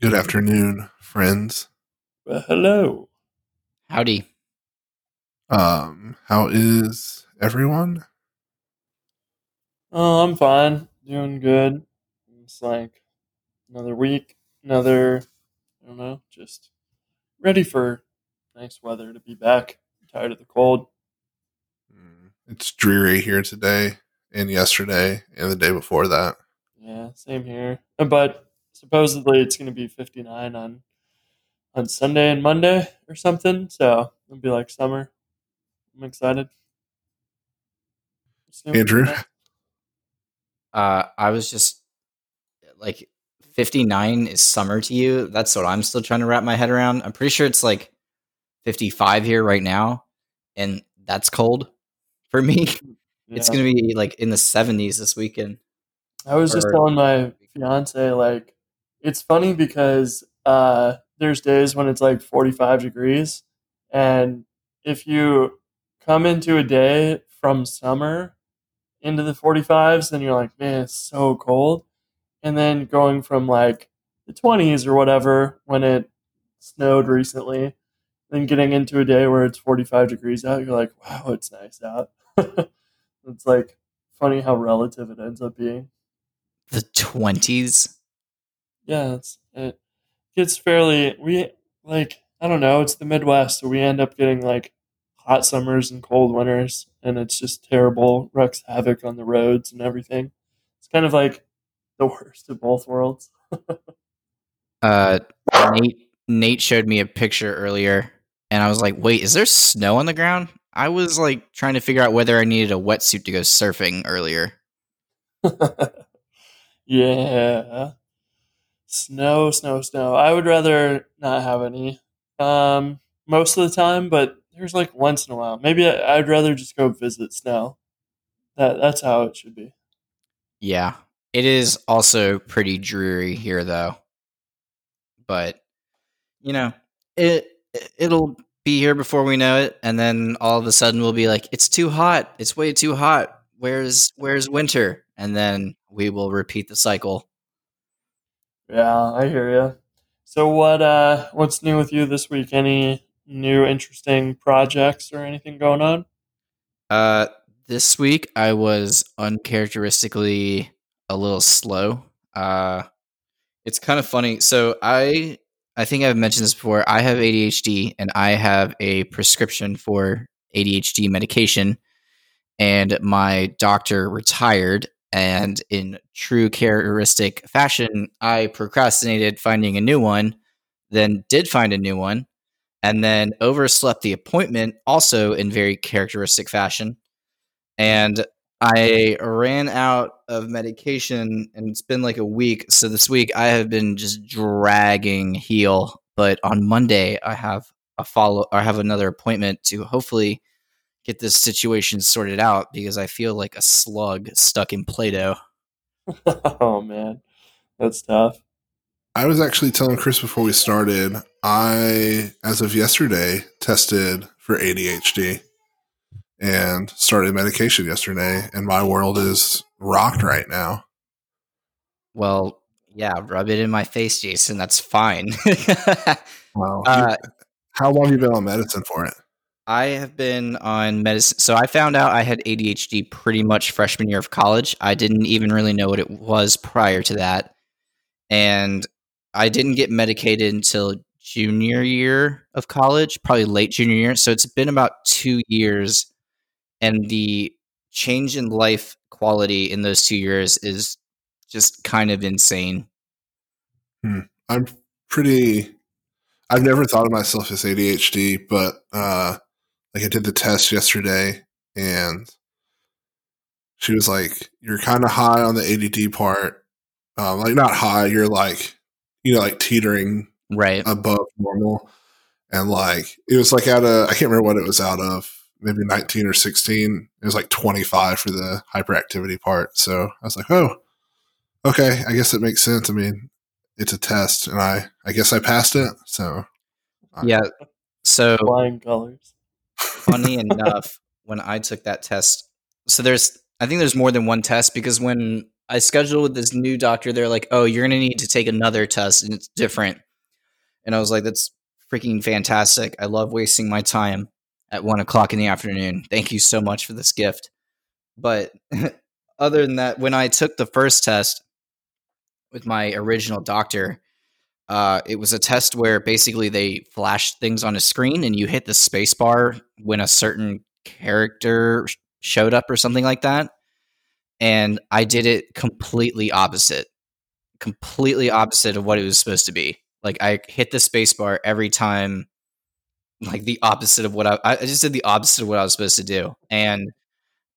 Good afternoon, friends. Well, hello. Howdy. Um, how is everyone? Oh, I'm fine. Doing good. It's like another week, another, I don't know, just ready for nice weather to be back. I'm tired of the cold. Mm, It's dreary here today and yesterday and the day before that. Yeah, same here. Uh, But supposedly it's going to be 59 on on Sunday and Monday or something. So it'll be like summer. I'm excited. Andrew? Uh, I was just like 59 is summer to you. That's what I'm still trying to wrap my head around. I'm pretty sure it's like 55 here right now, and that's cold for me. It's going to be like in the 70s this weekend. I was just telling my fiance like it's funny because uh there's days when it's like 45 degrees and if you come into a day from summer into the 45s then you're like man it's so cold. And then going from like the 20s or whatever when it snowed recently then getting into a day where it's 45 degrees out you're like wow it's nice out. It's like funny how relative it ends up being. The 20s. Yeah, it's it gets fairly we like I don't know, it's the Midwest, so we end up getting like hot summers and cold winters and it's just terrible, wreaks havoc on the roads and everything. It's kind of like the worst of both worlds. Uh, Nate, Nate showed me a picture earlier, and I was like, wait, is there snow on the ground? I was like trying to figure out whether I needed a wetsuit to go surfing earlier. yeah. Snow, snow, snow. I would rather not have any. Um most of the time, but there's like once in a while. Maybe I, I'd rather just go visit snow. That that's how it should be. Yeah. It is also pretty dreary here though. But you know, it it'll be here before we know it and then all of a sudden we'll be like it's too hot. It's way too hot. Where's where's winter? And then we will repeat the cycle. Yeah, I hear you. So what uh what's new with you this week? Any new interesting projects or anything going on? Uh this week I was uncharacteristically a little slow. Uh it's kind of funny. So I I think I've mentioned this before. I have ADHD and I have a prescription for ADHD medication and my doctor retired and in true characteristic fashion I procrastinated finding a new one, then did find a new one and then overslept the appointment also in very characteristic fashion and I ran out of medication and it's been like a week. So this week I have been just dragging heel. But on Monday I have a follow I have another appointment to hopefully get this situation sorted out because I feel like a slug stuck in Play-Doh. oh man. That's tough. I was actually telling Chris before we started, I, as of yesterday, tested for ADHD and started medication yesterday, and my world is rocked right now. Well, yeah, rub it in my face, Jason. That's fine. Wow. uh, How long have you been on medicine for it? I have been on medicine. So I found out I had ADHD pretty much freshman year of college. I didn't even really know what it was prior to that. And I didn't get medicated until junior year of college, probably late junior year. So it's been about two years. And the change in life quality in those two years is just kind of insane. I'm pretty. I've never thought of myself as ADHD, but uh, like I did the test yesterday, and she was like, "You're kind of high on the ADD part, um, like not high. You're like, you know, like teetering Right. above normal." And like it was like out of I can't remember what it was out of, maybe 19 or 16. It was like 25 for the hyperactivity part. So I was like, "Oh, okay. I guess it makes sense. I mean, it's a test, and I I guess I passed it. So Yeah. So Flying colors. Funny enough, when I took that test, so there's I think there's more than one test because when I scheduled with this new doctor. They're like, "Oh, you're gonna need to take another test, and it's different." And I was like, "That's freaking fantastic! I love wasting my time at one o'clock in the afternoon. Thank you so much for this gift." But other than that, when I took the first test with my original doctor, uh, it was a test where basically they flashed things on a screen and you hit the space bar when a certain character showed up or something like that and I did it completely opposite, completely opposite of what it was supposed to be. Like I hit the spacebar every time, like the opposite of what I, I just did the opposite of what I was supposed to do. And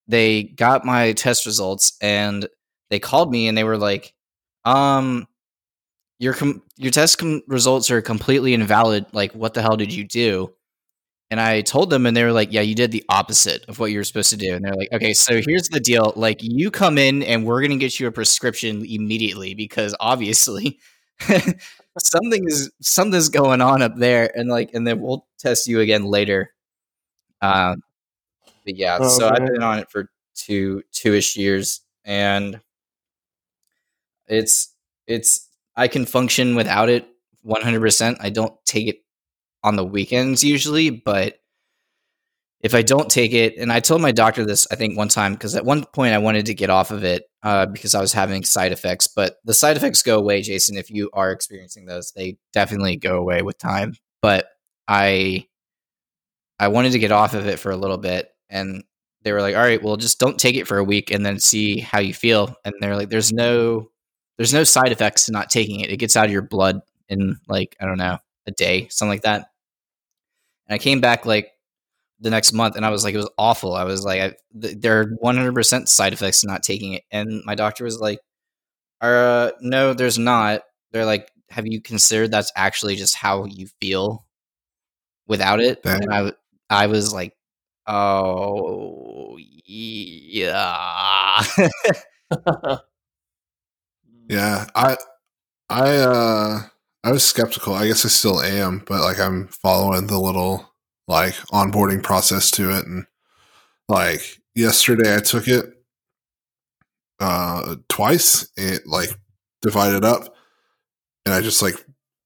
they got my test results and they called me and they were like, um, your com- your test com- results are completely invalid. Like, what the hell did you do? And I told them, and they were like, "Yeah, you did the opposite of what you were supposed to do." And they're like, "Okay, so here's the deal. Like, you come in, and we're gonna get you a prescription immediately because obviously something is something's going on up there, and like, and then we'll test you again later." Um, but yeah, oh, so man. I've been on it for two two ish years, and it's it's I can function without it 100. percent I don't take it on the weekends usually, but if I don't take it, and I told my doctor this, I think one time, because at one point I wanted to get off of it uh, because I was having side effects, but the side effects go away, Jason. If you are experiencing those, they definitely go away with time. But I, I wanted to get off of it for a little bit, and they were like, "All right, well, just don't take it for a week, and then see how you feel." And they're like, "There's no, there's no side effects to not taking it. It gets out of your blood in like I don't know a day, something like that." And I came back like the next month and I was like, it was awful. I was like, I, th- there are 100% side effects to not taking it. And my doctor was like, uh, no, there's not. They're like, have you considered that's actually just how you feel without it? And I, I was like, oh, yeah. yeah. I, I, uh, I was skeptical. I guess I still am, but like I'm following the little like onboarding process to it and like yesterday I took it uh twice it like divided up and I just like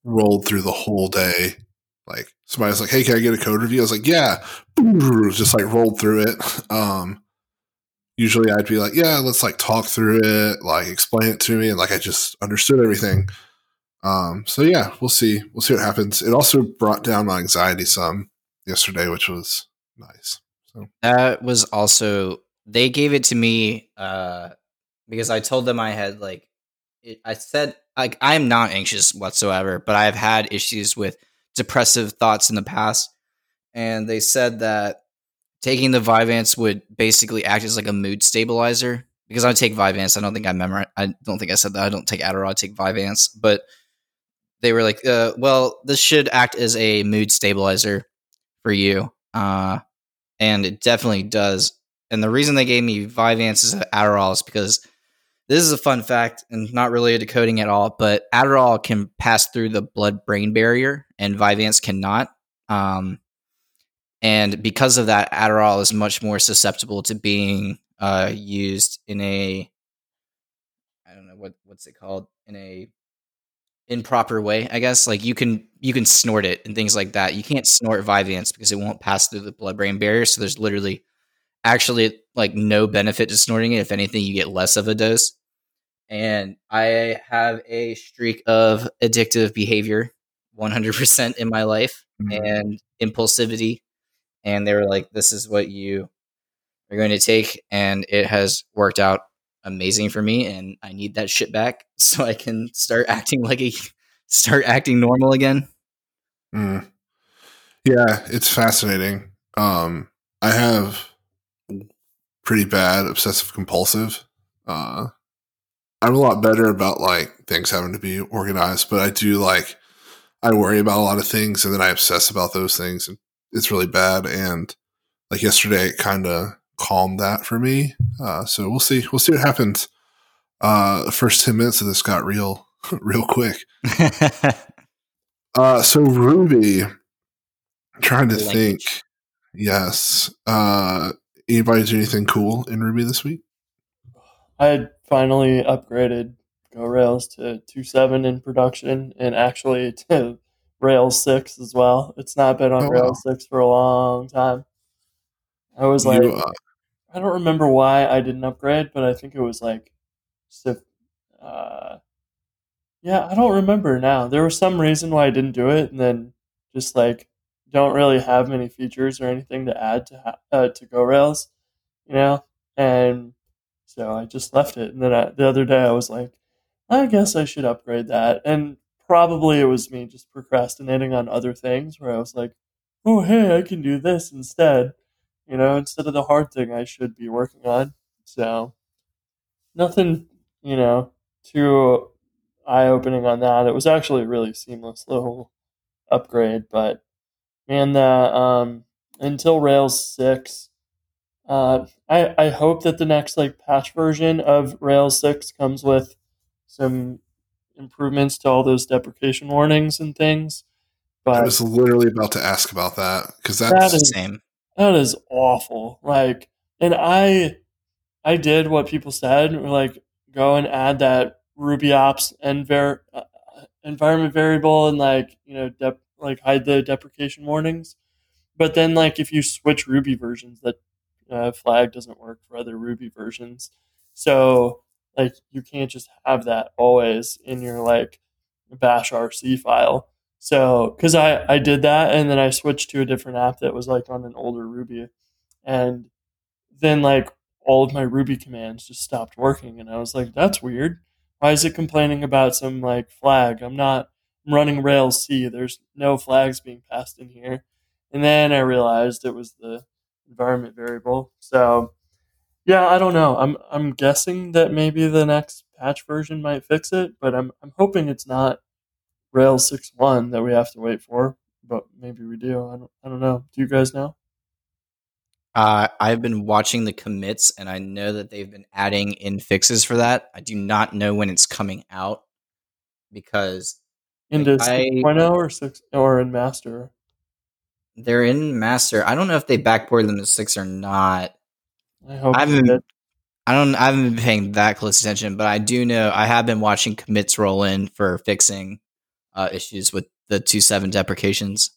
rolled through the whole day like somebody's like hey can I get a code review I was like yeah just like rolled through it um usually I'd be like yeah let's like talk through it like explain it to me and like I just understood everything um, so yeah, we'll see. We'll see what happens. It also brought down my anxiety some yesterday, which was nice. So that was also they gave it to me uh, because I told them I had like I said like I'm not anxious whatsoever, but I've had issues with depressive thoughts in the past, and they said that taking the Vyvanse would basically act as like a mood stabilizer. Because I take Vyvanse, I don't think I remember. I don't think I said that. I don't take Adderall. I take Vyvanse, but they were like, uh, well, this should act as a mood stabilizer for you. Uh, and it definitely does. And the reason they gave me Vyvanse as Adderall is because this is a fun fact and not related to coding at all, but Adderall can pass through the blood brain barrier and Vyvanse cannot. Um, and because of that, Adderall is much more susceptible to being uh, used in a I don't know what what's it called in a improper way, I guess. Like you can you can snort it and things like that. You can't snort Vyvanse because it won't pass through the blood brain barrier. So there's literally actually like no benefit to snorting it. If anything, you get less of a dose. And I have a streak of addictive behavior 100% in my life mm-hmm. and impulsivity. And they were like, this is what you are going to take. And it has worked out amazing for me and I need that shit back so I can start acting like a start acting normal again. Mm. Yeah, it's fascinating. Um I have pretty bad obsessive compulsive. Uh I'm a lot better about like things having to be organized, but I do like I worry about a lot of things and then I obsess about those things and it's really bad and like yesterday it kind of calmed that for me. Uh, so we'll see. We'll see what happens. Uh, the first ten minutes of this got real, real quick. uh, so Ruby, trying to Language. think. Yes. Uh, anybody do anything cool in Ruby this week? I finally upgraded GoRails to 2.7 in production and actually to Rails 6 as well. It's not been on Oh, wow. 6 for a long time. I was like, You, uh, I don't remember why I didn't upgrade, but I think it was like, uh, yeah, I don't remember now. There was some reason why I didn't do it, and then just like don't really have many features or anything to add to ha- uh, to GoRails, you know, and so I just left it. And then I, the other day I was like, I guess I should upgrade that, and probably it was me just procrastinating on other things where I was like, oh hey, I can do this instead, you know, instead of the hard thing I should be working on. So nothing, you know, too eye opening on that. It was actually a really seamless little upgrade, but man, the um, until Rails six, uh, I I hope that the next like patch version of Rails six comes with some improvements to all those deprecation warnings and things. But I was literally about to ask about that because That that's is- Same. that is awful. Like, and I, I did what people said, like go and add that Ruby ops and ver- uh, environment variable and like you know dep- like hide the deprecation warnings. But then like if you switch Ruby versions, that uh, flag doesn't work for other Ruby versions. So like you can't just have that always in your like bash RC file. So, because I, I did that and then I switched to a different app that was like on an older Ruby. And then like all of my Ruby commands just stopped working. And I was like, that's weird. Why is it complaining about some like flag? I'm not I'm running Rails C. There's no flags being passed in here. And then I realized it was the environment variable. So, yeah, I don't know. I'm I'm guessing that maybe the next patch version might fix it, but I'm I'm hoping it's not Rails 6.1 that we have to wait for, but maybe we do. I don't, I don't know. Do you guys know? Uh, I've been watching the commits, and I know that they've been adding in fixes for that. I do not know when it's coming out because Into I- 6.0 or 6 or in master? they're in master. I don't know if they backport them to six or not. I hope I haven't-. I don't. I haven't been paying that close attention, but I do know I have been watching commits roll in for fixing uh, issues with the two seven deprecations.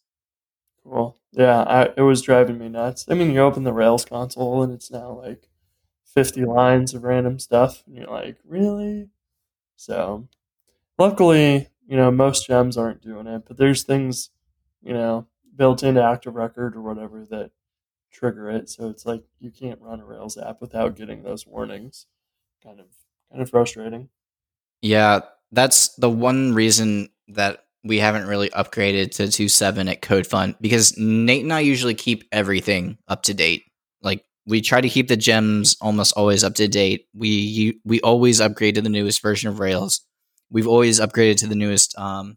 Cool. Yeah, I, it was driving me nuts. I mean, you open the Rails console and it's now like 50 lines of random stuff, and you're like, really? So, luckily, you know, most gems aren't doing it, but there's things, you know, built into Active Record or whatever that trigger it. So it's like you can't run a Rails app without getting those warnings. Kind of, kind of frustrating. Yeah, that's the one reason that we haven't really upgraded to 2.7 at CodeFund because Nate and I usually keep everything up to date. Like we try to keep the gems almost always up to date. We we always upgrade to the newest version of Rails. We've always upgraded to the newest um,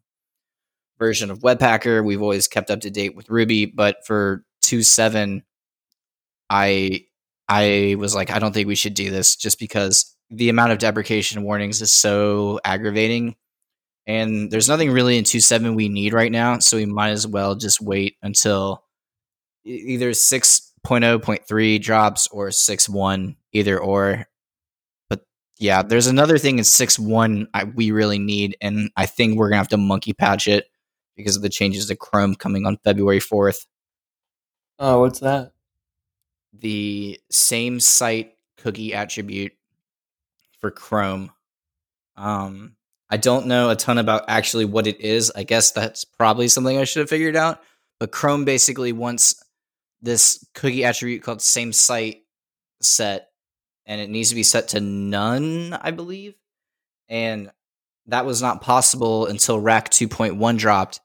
version of Webpacker. We've always kept up to date with Ruby, but for 2.7 I I was like I don't think we should do this just because the amount of deprecation warnings is so aggravating. And there's nothing really in 2.7 we need right now, so we might as well just wait until either 6.0.3 drops or 6.1, either or. But yeah, there's another thing in 6.1 I, we really need, and I think we're going to have to monkey patch it because of the changes to Chrome coming on February 4th. Oh, what's that? The same site cookie attribute for Chrome. Um, I don't know a ton about actually what it is. I guess that's probably something I should have figured out. But Chrome basically wants this cookie attribute called same site set, and it needs to be set to none, I believe. And that was not possible until Rack 2.1 dropped.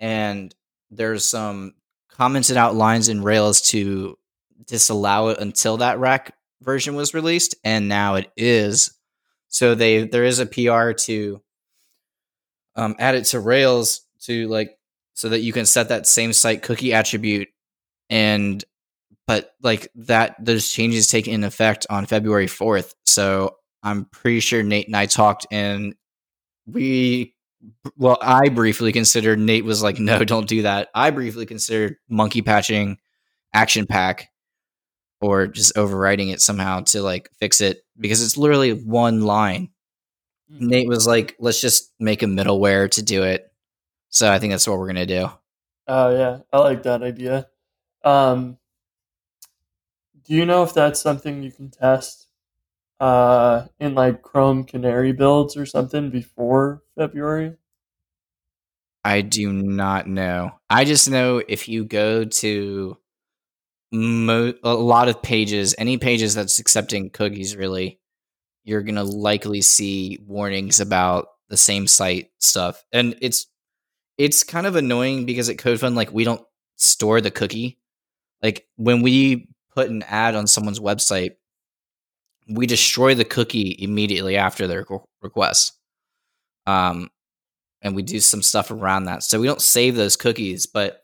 And there's some commented out lines in Rails to disallow it until that rack version was released and now it is. So they there is a pr to um, add it to rails to like so that you can set that same site cookie attribute and but like that those changes take in effect on february 4th so i'm pretty sure nate and i talked and we well i briefly considered nate was like no don't do that. I briefly considered monkey patching action pack or just overwriting it somehow to like fix it because it's literally one line. Hmm. Nate was like, let's just make a middleware to do it. So I think that's what we're gonna do. Oh yeah, I like that idea. Um, do you know if that's something you can test uh, in like Chrome Canary builds or something before February? I do not know. I just know if you go to mo- a lot of pages, any pages that's accepting cookies, really, you're gonna likely see warnings about the same site stuff, and it's it's kind of annoying because at CodeFund, like we don't store the cookie. Like when we put an ad on someone's website, we destroy the cookie immediately after their request. Um, and we do some stuff around that. So we don't save those cookies, but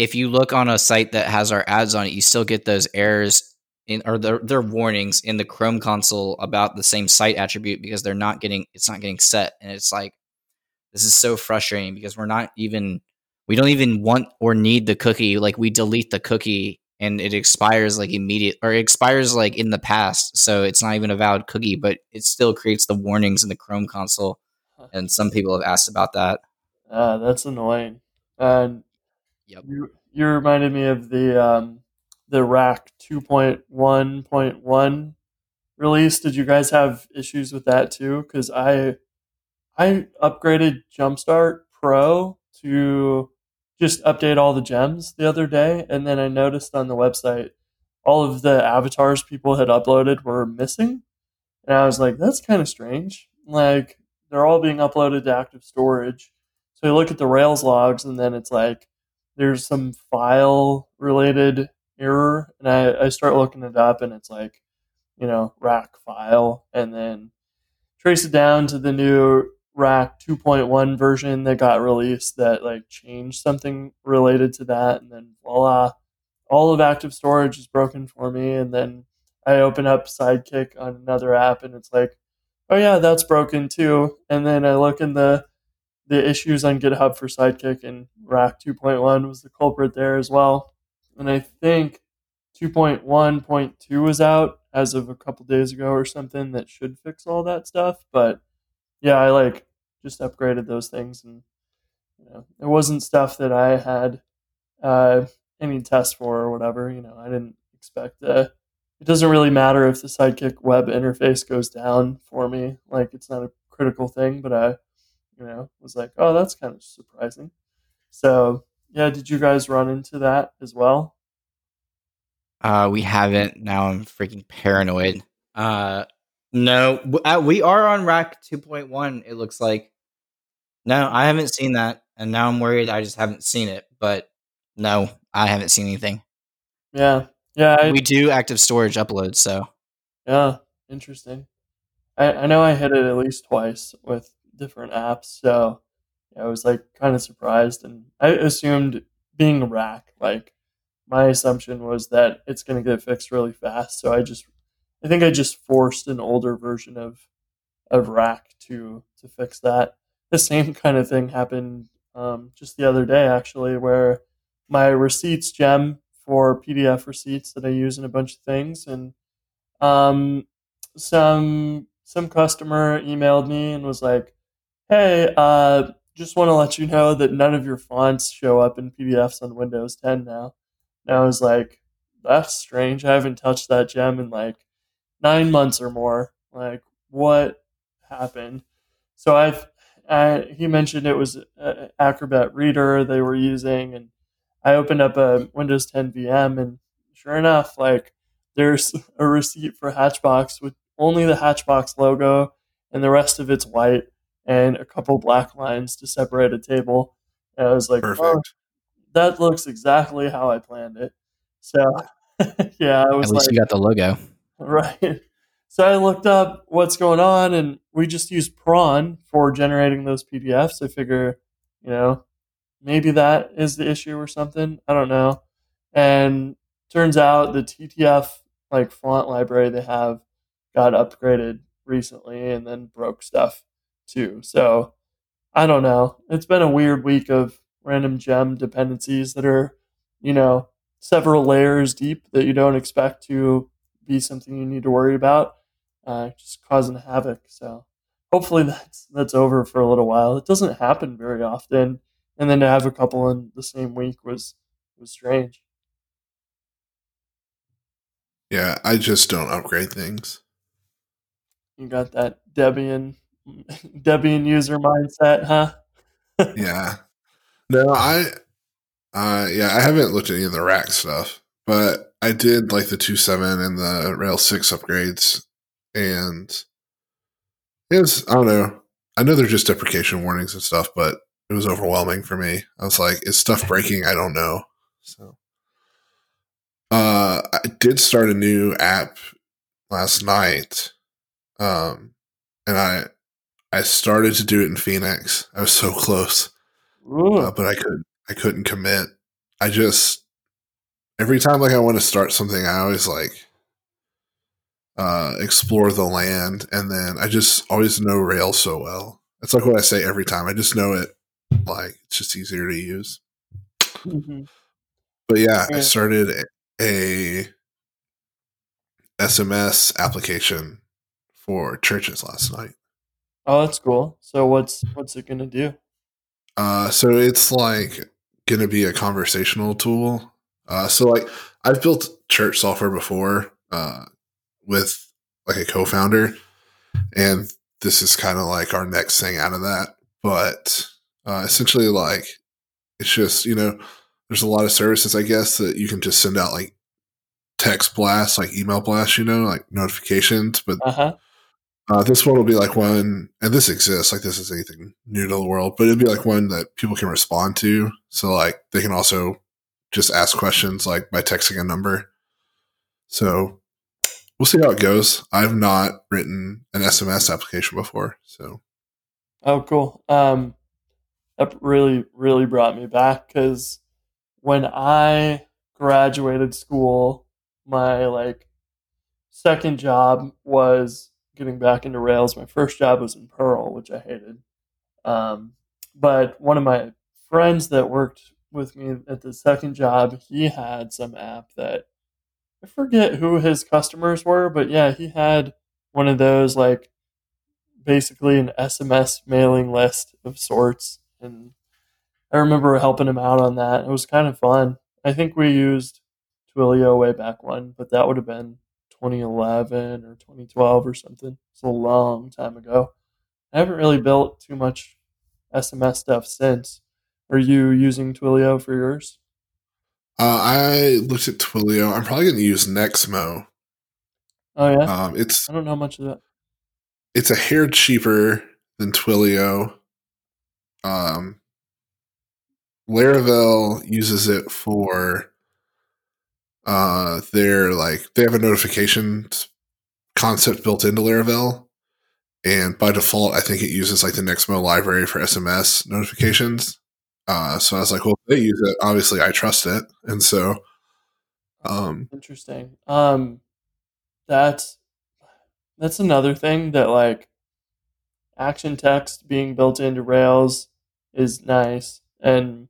if you look on a site that has our ads on it, you still get those errors in or their, their warnings in the Chrome console about the same site attribute because they're not getting it's not getting set. And it's like this is so frustrating because we're not even we don't even want or need the cookie. Like we delete the cookie and it expires like immediate or it expires like in the past. So it's not even a valid cookie, but it still creates the warnings in the Chrome console. And some people have asked about that. Uh, that's annoying. And Yep. you you reminded me of the um, the Rack 2.1.1 release. Did you guys have issues with that too? Because I I upgraded Jumpstart Pro to just update all the gems the other day, and then I noticed on the website all of the avatars people had uploaded were missing, and I was like, that's kind of strange. Like they're all being uploaded to active storage. So you look at the Rails logs, and then it's like there's some file related error, and I, I start looking it up, and it's like, you know, rack file, and then trace it down to the new rack 2.1 version that got released that like changed something related to that, and then voila, all of active storage is broken for me, and then I open up Sidekiq on another app, and it's like, oh yeah, that's broken too, and then I look in the the issues on GitHub for Sidekiq and Rack 2.1 was the culprit there as well. And I think 2.1.2 was out as of a couple days ago or something that should fix all that stuff. But yeah, I like just upgraded those things and you know, it wasn't stuff that I had uh, any test for or whatever. You know, I didn't expect uh, it doesn't really matter if the Sidekiq web interface goes down for me. Like it's not a critical thing, but I you know, was like, oh, that's kind of surprising. So, yeah, did you guys run into that as well? Uh, we haven't. Now I'm freaking paranoid. Uh, no, uh, we are on rack 2.1. It looks like. No, I haven't seen that, and now I'm worried. I just haven't seen it, but no, I haven't seen anything. Yeah, yeah, I, we do active storage uploads. so yeah, interesting. I, I know I hit it at least twice with different apps, so I was like kind of surprised, and I assumed being rack, like my assumption was that it's going to get fixed really fast. So I just, I think I just forced an older version of of rack to to fix that. The same kind of thing happened um, just the other day, actually, where my receipts gem for PDF receipts that I use in a bunch of things, and um, some some customer emailed me and was like, "Hey, uh, just want to let you know that none of your fonts show up in PDFs on Windows 10 now." And I was like, "That's strange. I haven't touched that gem in like nine months or more. Like, what happened?" So I've uh, he mentioned it was uh, Acrobat Reader they were using, and I opened up a Windows 10 VM, and sure enough, like there's a receipt for Hatchbox with only the Hatchbox logo, and the rest of it's white, and a couple black lines to separate a table. And I was like, Perfect. oh, that looks exactly how I planned it. So yeah, I was at least like, you got the logo. Right. So I looked up what's going on, and we just use Prawn for generating those PDFs. I figure, you know, maybe that is the issue or something. I don't know. And turns out the TTF like font library they have got upgraded recently, and then broke stuff too. So I don't know. It's been a weird week of random gem dependencies that are, you know, several layers deep that you don't expect to be something you need to worry about. uh, just causing havoc. So hopefully that's that's over for a little while. It doesn't happen very often, and then to have a couple in the same week was was strange. Yeah, I just don't upgrade things. You got that Debian Debian user mindset, huh? yeah. No, I uh yeah, I haven't looked at any of the rack stuff, but I did like the 2.7 and the Rails 6 upgrades and it was I don't know. I know they're just deprecation warnings and stuff, but it was overwhelming for me. I was like, is stuff breaking? I don't know. So uh I did start a new app last night. Um and I I started to do it in Phoenix. I was so close. Uh, but I couldn't I couldn't commit. I just every time like I want to start something, I always like uh, explore the land, and then I just always know Rails so well. It's like what I say every time. I just know it. Like it's just easier to use. Mhm. But yeah, I started a, a SMS application for churches last night. Oh, that's cool. So what's what's it gonna do? Uh, so it's like going to be a conversational tool. Uh, so like I've built church software before uh, with like a co-founder, and this is kind of like our next thing out of that. But uh, essentially, like it's just you know, there's a lot of services I guess that you can just send out like text blasts, like email blasts, you know, like notifications. But Uh huh. Uh, this one will be like one, and this exists. Like this is anything new to the world, but it'd be like one that people can respond to. So like they can also just ask questions like by texting a number. So we'll see how it goes. I've not written an SMS application before, so Oh, cool. Um, that really, really brought me back because when I graduated school, my like second job was getting back into Rails. My first job was in Perl, which I hated. Um, but one of my friends that worked with me at the second job, he had some app that I forget who his customers were, but yeah, he had one of those like basically an SMS mailing list of sorts. And I remember helping him out on that. It was kind of fun. I think we used Twilio way back when, but that would have been 2011 or 2012 or something. It's a long time ago. I haven't really built too much SMS stuff since. Are you using Twilio for yours? uh, I looked at Twilio. I'm probably going to use Nexmo. Oh yeah, Um, it's I don't know much of that. it's a hair cheaper than Twilio. Um, Laravel uses it for uh they're like they have a notifications concept built into Laravel, and by default, I think it uses like the Nexmo library for SMS notifications. Uh, so I was like, well, they use it. Obviously, I trust it, and so um, Interesting. Um, that's that's another thing that like action text being built into Rails is nice. And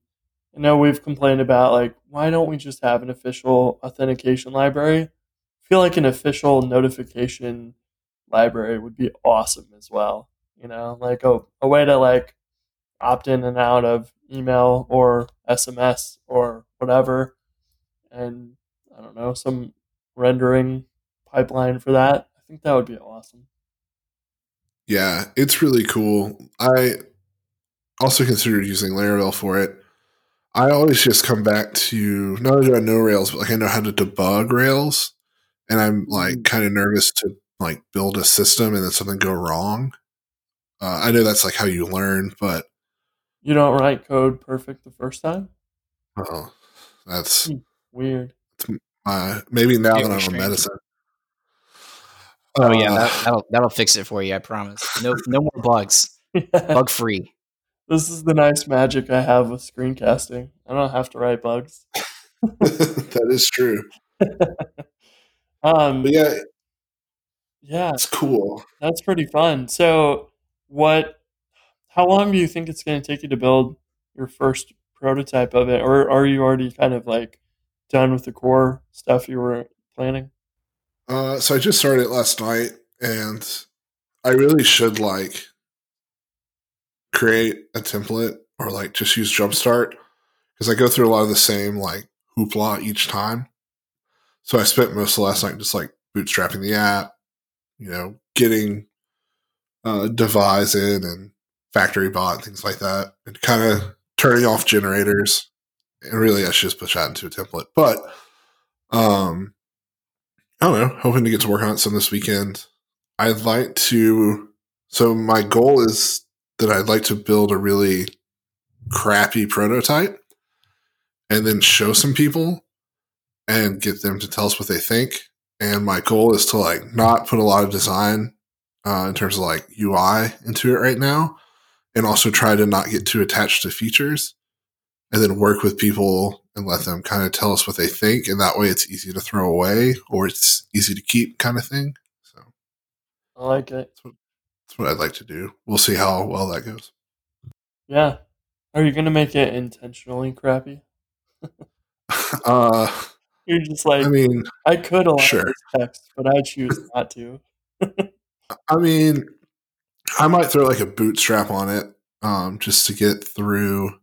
I know we've complained about like why don't we just have an official authentication library? I feel like an official notification library would be awesome as well. You know, like a, a way to like opt in and out of email or SMS or whatever. And I don't know, some rendering pipeline for that. I think that would be awesome. Yeah, it's really cool. I also considered using Laravel for it. I always just come back to not only do I know Rails, but like I know how to debug Rails, and I'm like kind of nervous to like build a system and then something go wrong. Uh, I know that's like how you learn, but You don't write code perfect the first time? oh, that's Weird. uh, maybe now Very that I'm on strange. medicine. Oh yeah, Uh, that, that'll that'll fix it for you. I promise. No no more bugs. Bug free. This is the nice magic I have with screencasting. I don't have to write bugs. that is true. Um, But yeah, yeah, it's cool. that's pretty fun. So, what? How long do you think it's going to take you to build your first prototype of it, or are you already kind of like done with the core stuff you were planning? Uh, so I just started it last night, and I really should like create a template or like just use Jumpstart because I go through a lot of the same like hoopla each time. So I spent most of last night just like bootstrapping the app, you know, getting uh, devise in and factory bot and things like that, and kind of turning off generators. And really, I should just push that into a template. But um, I don't know. Hoping to get to work on it some this weekend. I'd like to. So my goal is that I'd like to build a really crappy prototype and then show some people and get them to tell us what they think. And my goal is to like not put a lot of design uh, in terms of like UI into it right now, and also try to not get too attached to features, and then work with people and let them kind of tell us what they think, and that way it's easy to throw away or it's easy to keep, kind of thing. So I like it. that's what, that's what I'd like to do. We'll see how well that goes. Yeah. Are you gonna make it intentionally crappy? uh, You're just like I mean, I could allow sure. this text, but I choose not to. I mean, I might throw like a bootstrap on it um, just to get through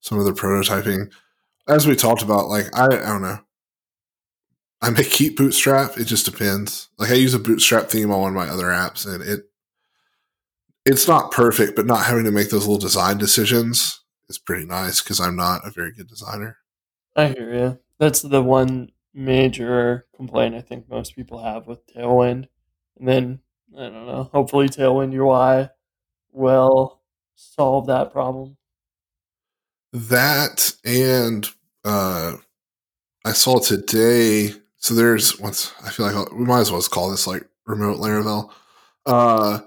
some of the prototyping. As we talked about, like I, I don't know. I may keep Bootstrap. It just depends. Like I use a Bootstrap theme on one of my other apps, and it it's not perfect, but not having to make those little design decisions is pretty nice because I'm not a very good designer. I hear you. That's the one major complaint I think most people have with Tailwind. And then I don't know. Hopefully, Tailwind UI will solve that problem. That and uh, I saw today. So there's once I feel like I'll- we might as well call this like remote Laravel. Uh,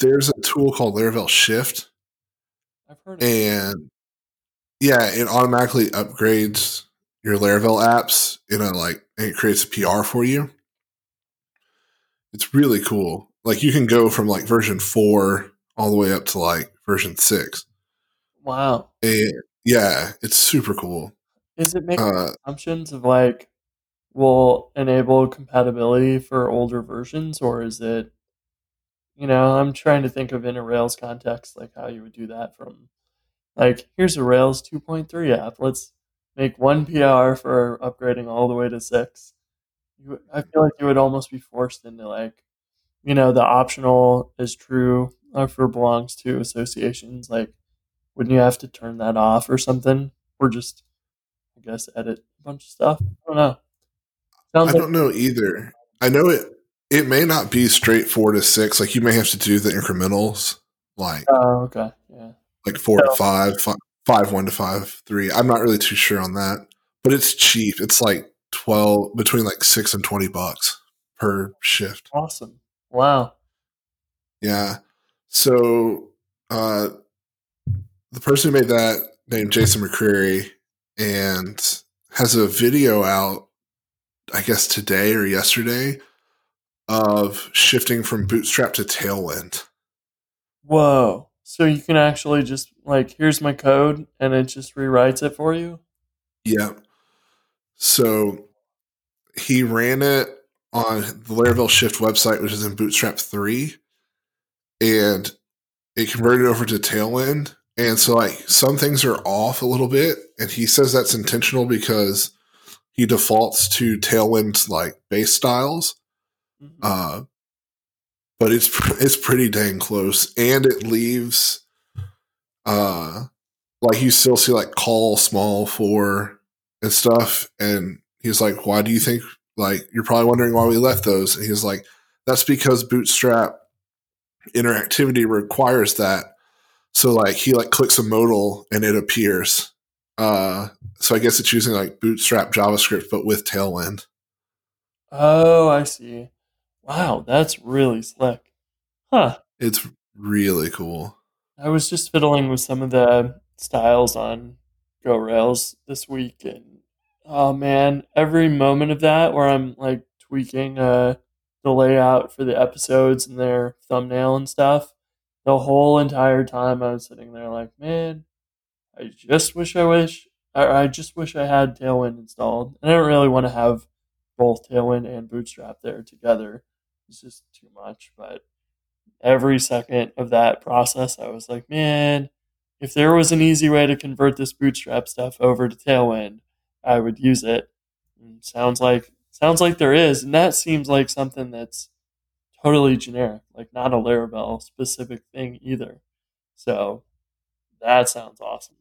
there's a tool called Laravel Shift, I've heard of it. and yeah, it automatically upgrades your Laravel apps in a like and it creates a PR for you. It's really cool. Like you can go from like version four all the way up to like version six. Wow. And yeah, it's super cool. Is it making Uh, assumptions of like will enable compatibility for older versions, or is it? You know, I'm trying to think of in a Rails context, like how you would do that from, like, here's a Rails 2.3 app. Let's make one PR for upgrading all the way to six. You, I feel like you would almost be forced into like, you know, the optional is true uh, for belongs to associations. Like, wouldn't you have to turn that off or something, or just, I guess, edit a bunch of stuff? I don't know. Sounds I like don't know either. I know it. It may not be straight four to six. Like you may have to do the incrementals, like oh, okay, yeah. like four to So- five, fi- five one to five three. I'm not really too sure on that, but it's cheap. It's like twelve between like six and twenty bucks per shift. Awesome. Wow. Yeah. So uh the person who made that named Jason McCreary and has a video out, I guess today or yesterday, of shifting from Bootstrap to Tailwind. Whoa. So you can actually just like, here's my code, and it just rewrites it for you. Yeah. So he ran it on the Laravel Shift website, which is in Bootstrap 3, and it converted over to Tailwind. And so, like, some things are off a little bit. And he says that's intentional because he defaults to Tailwind's like base styles. Mhm. Uh, but it's pr- it's pretty dang close, and it leaves, uh, like you still see like call small for and stuff, and he's like, "Why do you think?" Like you're probably wondering why we left those, and he's like, "That's because Bootstrap interactivity requires that." So like he like clicks a modal and it appears. Uh, so I guess it's using like Bootstrap JavaScript, but with Tailwind. Oh, I see. Wow, that's really slick. Huh. It's really cool. I was just fiddling with some of the styles on GoRails this week, and oh man, every moment of that where I'm like tweaking uh, the layout for the episodes and their thumbnail and stuff, the whole entire time I was sitting there like, man, I just wish I wish I, I just wish I had Tailwind installed, and I don't really want to have both Tailwind and Bootstrap there together. Was just too much. But every second of that process, I was like, man, if there was an easy way to convert this bootstrap stuff over to Tailwind, I would use it. And sounds like sounds like there is, and that seems like something that's totally generic, like not a Laravel specific thing either. So that sounds awesome.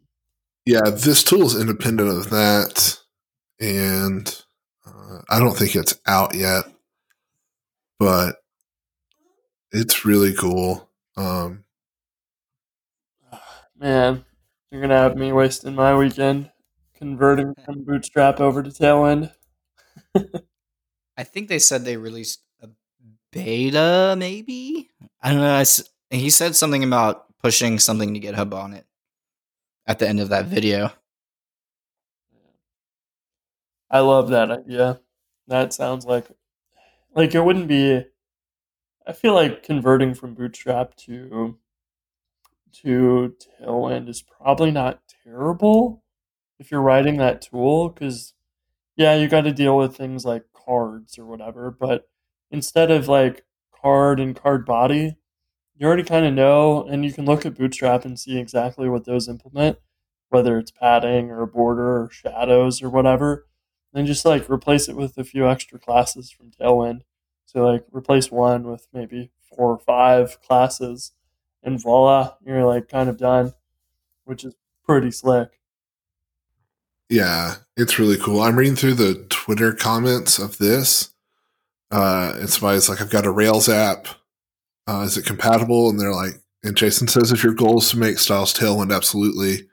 Yeah, this tool is independent of that, and uh, I don't think it's out yet, but it's really cool. Um, Man, you're gonna have me wasting my weekend converting from Bootstrap over to Tailwind. I think they said they released a beta, maybe. I don't know. I s he said something about pushing something to GitHub on it at the end of that video. I love that idea. That sounds like like it wouldn't be. I feel like converting from Bootstrap to to Tailwind is probably not terrible if you're writing that tool because yeah, you got to deal with things like cards or whatever. But instead of like card and card body, you already kind of know, and you can look at Bootstrap and see exactly what those implement, whether it's padding or border or shadows or whatever. And just like replace it with a few extra classes from Tailwind. So like replace one with maybe four or five classes, and voila, you're like kind of done, which is pretty slick. yeah, it's really cool. I'm reading through the Twitter comments of this. Uh, and somebody's like, I've got a Rails app. Uh, is it compatible? And they're like, and Jason says, if your goal is to make styles Tailwind, absolutely.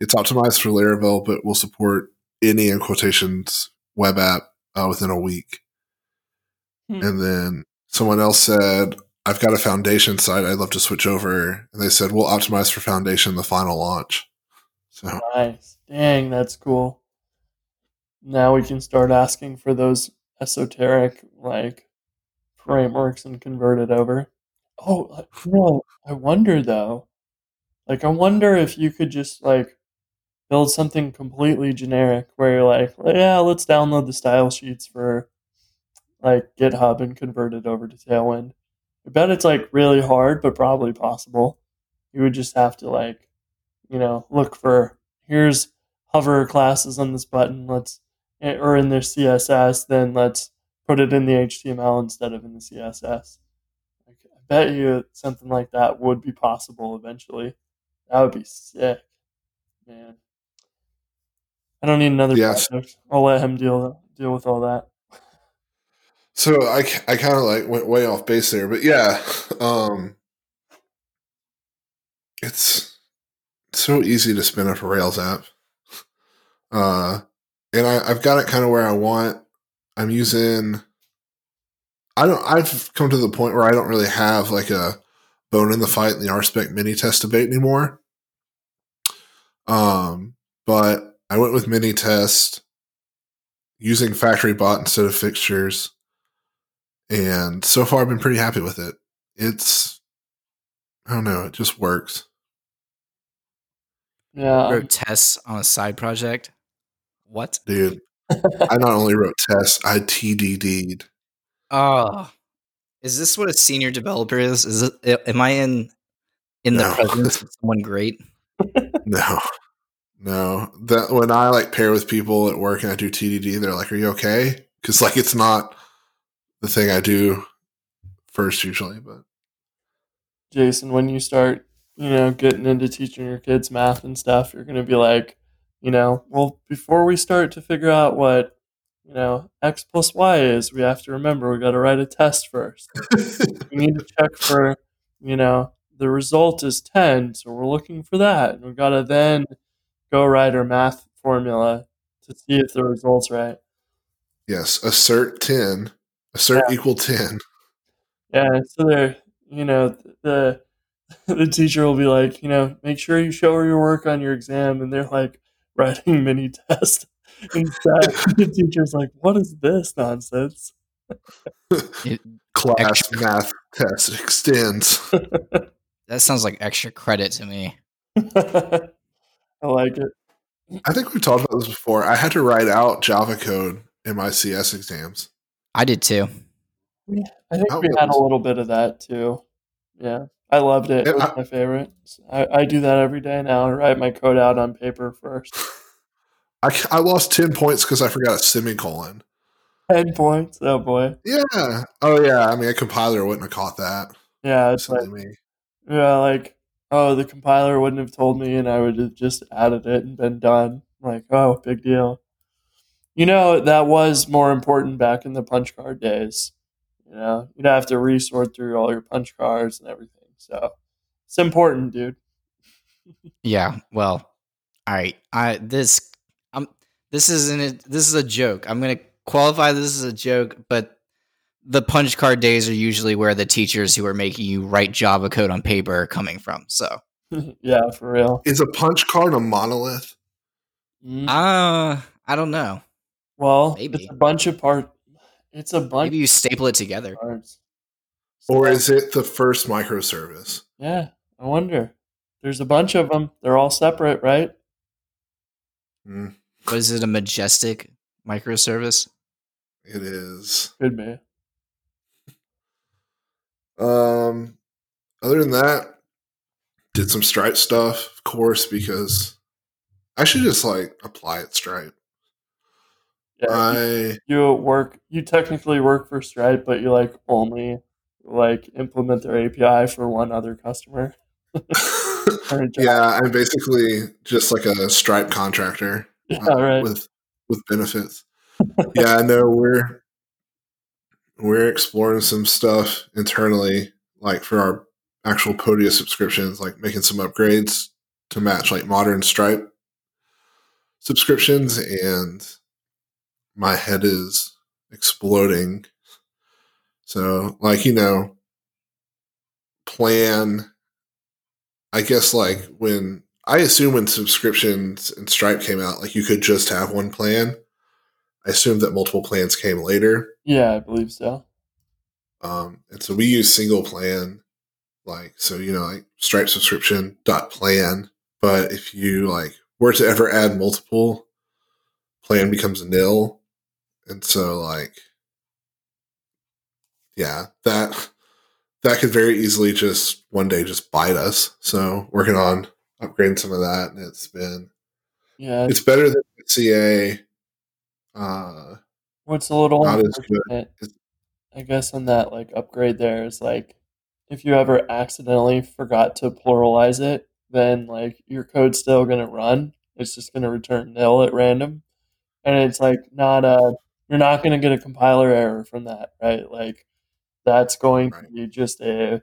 It's optimized for Laravel, but will support any in quotations web app uh, within a week. Hmm. And then someone else said, I've got a foundation site. I'd love to switch over. And they said, we'll optimize for foundation the final launch. So Nice. Dang, that's cool. Now we can start asking for those esoteric like frameworks and convert it over. Oh, uh, no, I wonder though. Like I wonder if you could just like build something completely generic where you're like, yeah, let's download the style sheets for like GitHub and convert it over to Tailwind. I bet it's like really hard, but probably possible. You would just have to like, you know, look for here's hover classes on this button. Let's eh, or in their CSS, then let's put it in the HTML instead of in the CSS. I bet you something like that would be possible eventually. That would be sick, man. I don't need another Yes. project. I'll let him deal deal with all that. So I, I kind of like went way off base there, but yeah, um, it's so easy to spin up a Rails app. Uh, and I, I've got it kind of where I want. I'm using. I don't. I've come to the point where I don't really have like a bone in the fight in the RSpec mini test debate anymore. Um, but I went with mini test using factory bot instead of fixtures and so far I've been pretty happy with it. It's I don't know, it just works. Yeah, um, Wrote tests on a side project. What? Dude, I not only wrote tests, I TDD'd. Oh, is this what a senior developer is? Is it? Am I in in the No. presence of someone great? No. No. That when I like pair with people at work and I do TDD, they're like, Are you okay? Because like it's not the thing I do first usually, but Jason, when you start, you know, getting into teaching your kids math and stuff, you're going to be like, you know, well, before we start to figure out what, you know, x plus y is, we have to remember we got to write a test first. we need to check for, you know, the result is 10, so we're looking for that. And we've got to then go write our math formula to see if the result's right. yes, assert ten. Assert equal ten. Yeah, so they're you know the the teacher will be like, you know, make sure you show her your work on your exam, and they're like writing mini tests. instead. the teacher's like, what is this nonsense? Class Extra. math test extends. That sounds like extra credit to me. I like it. I think we've talked about this before. I had to write out Java code in my CS exams. I did too. I think we had a little bit of that too. Yeah, I loved it. It was my favorite. I, I do that every day now. I write my code out on paper first. I, I lost 10 points because I forgot a semicolon. 10 points? Oh, boy. Yeah. Oh, yeah. I mean, a compiler wouldn't have caught that. Yeah. It's like, me. Yeah, like, oh, the compiler wouldn't have told me and I would have just added it and been done. Like, oh, big deal. You know, that was more important back in the punch card days. You know, you'd have to resort through all your punch cards and everything. So it's important, dude. yeah. Well, all right. I this I'm this isn't a, this is a joke. I'm gonna qualify this as a joke, but the punch card days are usually where the teachers who are making you write Java code on paper are coming from. So yeah, for real. Is a punch card a monolith? Mm. Uh, I don't know. Well, maybe it's a bunch of part. It's a bunch. Maybe you staple it together. Parts. Or is it the first microservice? Yeah, I wonder. There's a bunch of them. They're all separate, right? Mm. Was it a majestic microservice? It is. Could be. Um, other than that, did some Stripe stuff, of course, because I should just like apply at Stripe. Yeah, I you work. You technically work for Stripe, but you like only like implement their API for one other customer. yeah, I'm basically just like a Stripe contractor yeah, uh, right. with with benefits. yeah, I know we're we're exploring some stuff internally, like for our actual Podia subscriptions, like making some upgrades to match like modern Stripe subscriptions, and my head is exploding so, like, you know, plan, I guess, like, when I assume when subscriptions and Stripe came out, like, you could just have one plan. I assume that multiple plans came later. Yeah, I believe so. Um, and so we use single plan, like, so, you know, like Stripe subscription dot plan. But if you, like, were to ever add multiple, plan becomes nil. And so, like, yeah, that that could very easily just one day just bite us. So working on upgrading some of that, and it's been yeah, it's better than SCA. Uh, What's a little not as good. I guess on that like upgrade there is like if you ever accidentally forgot to pluralize it, then like your code's still gonna run. It's just gonna return nil at random, and it's like not a you're not gonna get a compiler error from that, right? Like that's going right. to be just a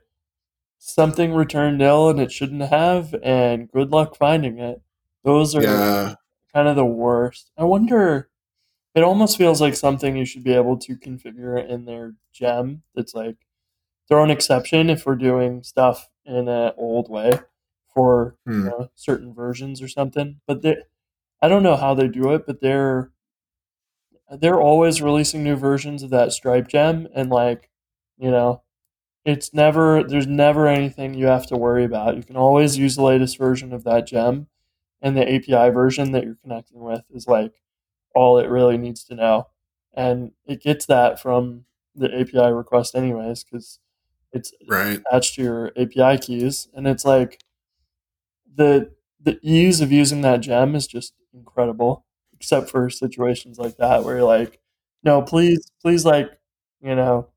something returned nil and it shouldn't have, and good luck finding it. Those are yeah. kind of the worst. I wonder. It almost feels like something you should be able to configure in their gem. That's like throw an exception if we're doing stuff in an old way for hmm. you know, certain versions or something. But they, I don't know how they do it, but they're they're always releasing new versions of that Stripe gem, and like you know, it's never there's never anything you have to worry about. You can always use the latest version of that gem, and the API version that you're connecting with is like all it really needs to know, and it gets that from the API request anyways because it's right. attached to your API keys, and it's like the the ease of using that gem is just incredible, except for situations like that where you're like, no, please, please, like, you know,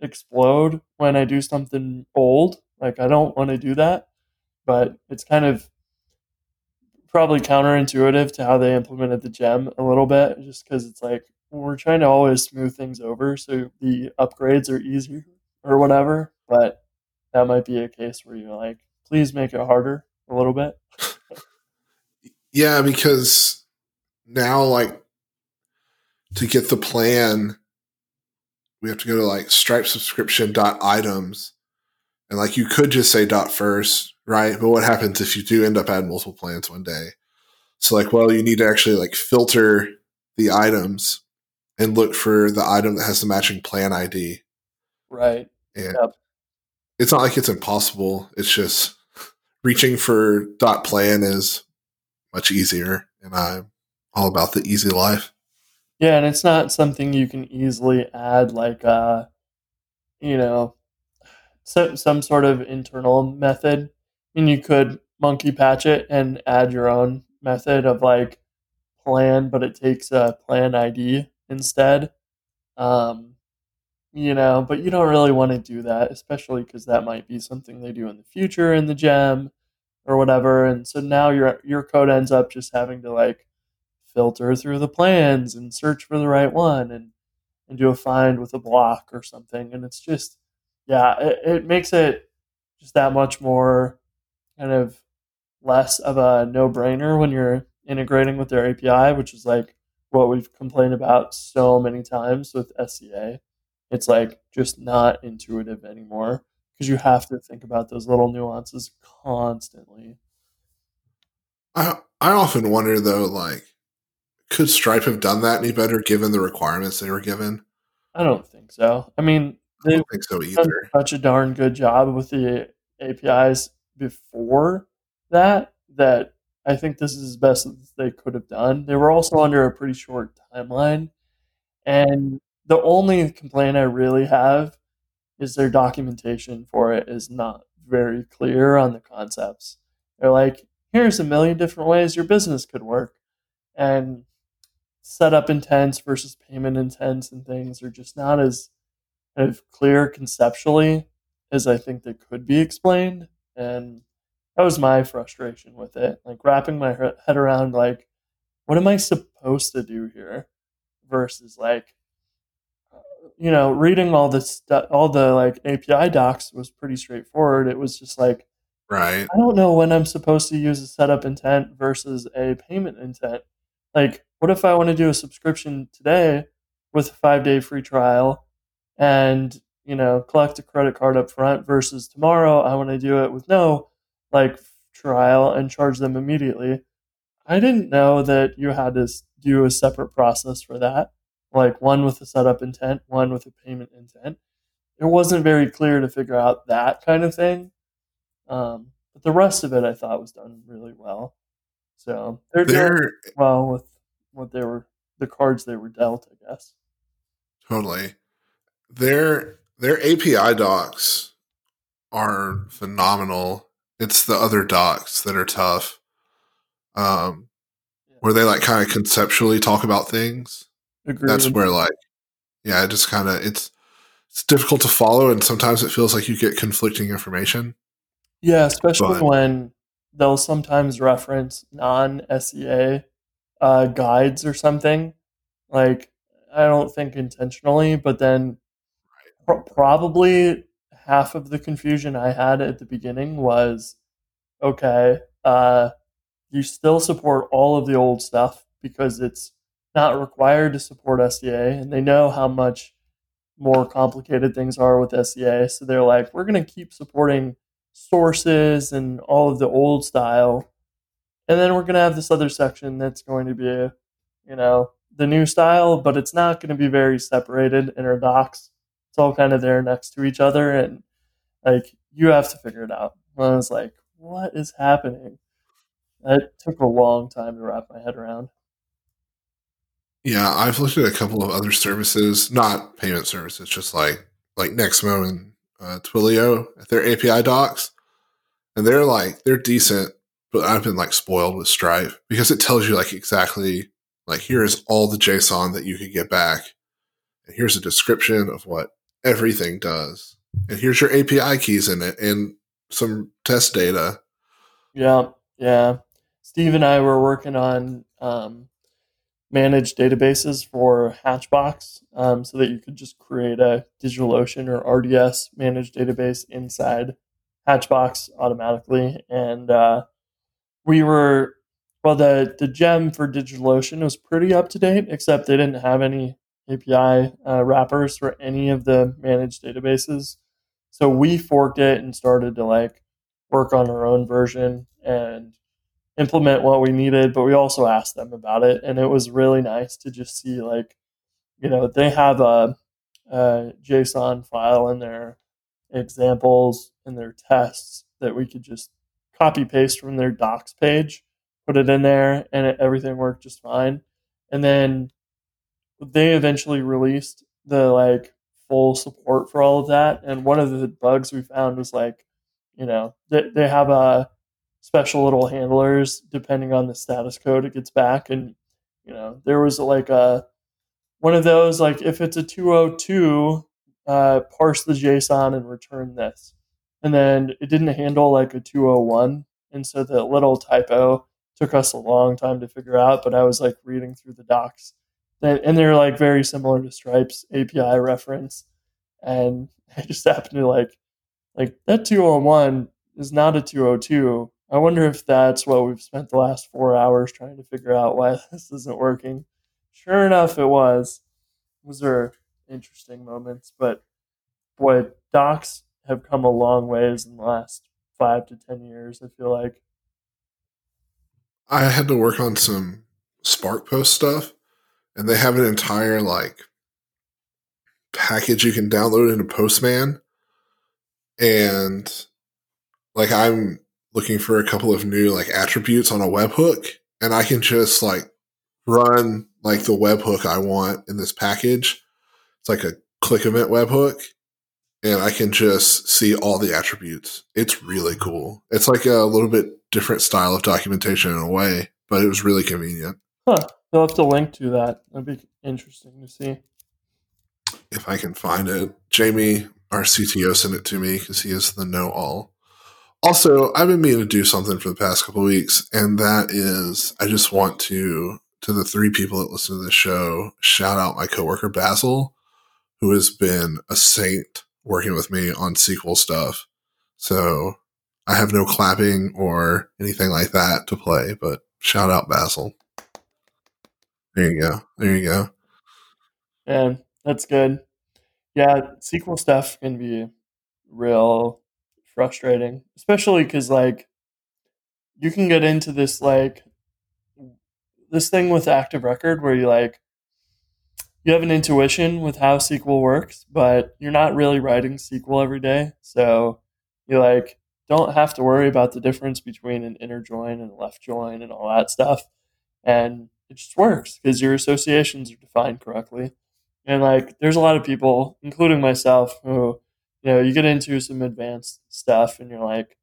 explode when I do something old. Like I don't want to do that, but it's kind of probably counterintuitive to how they implemented the gem a little bit, just because it's like we're trying to always smooth things over so the upgrades are easier mm-hmm. or whatever. But that might be a case where you're like, please make it harder a little bit. yeah, because now like to get the plan we have to go to like stripe subscription dot items and like you could just say dot first right? But what happens if you do end up adding multiple plans one day? So like well you need to actually like filter the items and look for the item that has the matching plan id right. And yep. it's not like it's impossible. It's just reaching for dot plan is much easier and i'm all about the easy life. Yeah, and it's not something you can easily add like uh you know, so, some sort of internal method. And you could monkey patch it and add your own method of like plan, but it takes a plan ID instead. Um, you know, but you don't really want to do that, especially because that might be something they do in the future in the gem or whatever. And so now your your code ends up just having to like filter through the plans and search for the right one and and do a find with a block or something. And it's just yeah, it, it makes it just that much more kind of less of a no brainer when you're integrating with their API, which is like what we've complained about so many times with SCA. It's like just not intuitive anymore because you have to think about those little nuances constantly. I I often wonder though, like, could Stripe have done that any better given the requirements they were given? I don't think so. I mean, I they don't think so done either. such a darn good job with the APIs before that that I think this is as best they could have done. They were also under a pretty short timeline, and the only complaint I really have is their documentation for it is not very clear on the concepts. They're like, here's a million different ways your business could work, and setup intents versus payment intents and things are just not as kind of clear conceptually as I think they could be explained. And that was my frustration with it. Like wrapping my head around, like, what am I supposed to do here? Versus like, uh, you know, reading all this stuff, all the like API docs was pretty straightforward. It was just like, Right. I don't know when I'm supposed to use a setup intent versus a payment intent. Like, what if I want to do a subscription today with a five day free trial and, you know, collect a credit card up front versus tomorrow I want to do it with no like trial and charge them immediately. I didn't know that you had to do a separate process for that, like one with a setup intent, one with a payment intent. It wasn't very clear to figure out that kind of thing. Um, but the rest of it I thought was done really well. So they're doing They're well with what they were, the cards they were dealt, I guess. totally their their API docs are phenomenal. It's the other docs that are tough. Um, where they like kind of conceptually talk about things. Agreed. That's where like, yeah, it just kind of it's it's difficult to follow, and sometimes it feels like you get conflicting information. Yeah, especially But- when they'll sometimes reference non SCA uh, guides or something. Like, I don't think intentionally, but then pro- probably half of the confusion I had at the beginning was okay, uh, you still support all of the old stuff because it's not required to support SCA, and they know how much more complicated things are with SCA. So they're like, we're going to keep supporting sources and all of the old style. And then we're going to have this other section that's going to be, you know, the new style, but it's not going to be very separated in our docs. All kind of there next to each other. And like, you have to figure it out. And I was like, what is happening? It took a long time to wrap my head around. Yeah, I've looked at a couple of other services, not payment services, just like like Nexmo and uh, Twilio at their API docs, and they're like they're decent, but I've been like spoiled with Stripe because it tells you like exactly like here's all the JSON that you could get back, and here's a description of what everything does, and here's your API keys in it and some test data. Yeah, yeah. Steve and I were working on um, managed databases for Hatchbox um, so that you could just create a DigitalOcean or RDS managed database inside Hatchbox automatically. And uh, we were, well, the, the gem for DigitalOcean was pretty up to date, except they didn't have any API uh, wrappers for any of the managed databases. So we forked it and started to like work on our own version and implement what we needed, but we also asked them about it. And it was really nice to just see, like, you know, they have a, a JSON file in their examples and their tests that we could just copy paste from their docs page, put it in there, and it, everything worked just fine. And then they eventually released the like full support for all of that. And one of the bugs we found was like, you know, they, they have a special little handlers depending on the status code it gets back. And, you know, there was like a one of those, like if it's a 202, uh, parse the JSON and return this. And then it didn't handle like a 201. And so the little typo took us a long time to figure out, but I was like reading through the docs. And they're like very similar to Stripe's API reference. And I just happened to like, like that 201 is not a 202. I wonder if that's what we've spent the last four hours trying to figure out why this isn't working. Sure enough, it was. Those are interesting moments, but boy, docs have come a long ways in the last five to ten years. I feel like I had to work on some SparkPost stuff, and they have an entire like package you can download into Postman, and like I'm looking for a couple of new like attributes on a webhook, and I can just like run like the webhook I want in this package. It's like a click event webhook, and I can just see all the attributes. It's really cool. It's like a little bit different style of documentation in a way, but it was really convenient. Huh. You'll have to link to that. That'd be interesting to see. If I can find it. Jamie, our CTO, sent it to me because he is the know all. Also, I've been meaning to do something for the past couple weeks, and that is I just want to to the three people that listen to this show, shout out my coworker Basil, who has been a saint working with me on SQL stuff. So I have no clapping or anything like that to play, but shout out Basil. There you go. There you go. Yeah, that's good. Yeah, SQL stuff can be real frustrating, especially because like you can get into this like this thing with active record where you like you have an intuition with how SQL works, but you're not really writing SQL every day. So you like don't have to worry about the difference between an inner join and a left join and all that stuff. And it just works because your associations are defined correctly. And like there's a lot of people, including myself, who, you know, you get into some advanced stuff and you're like,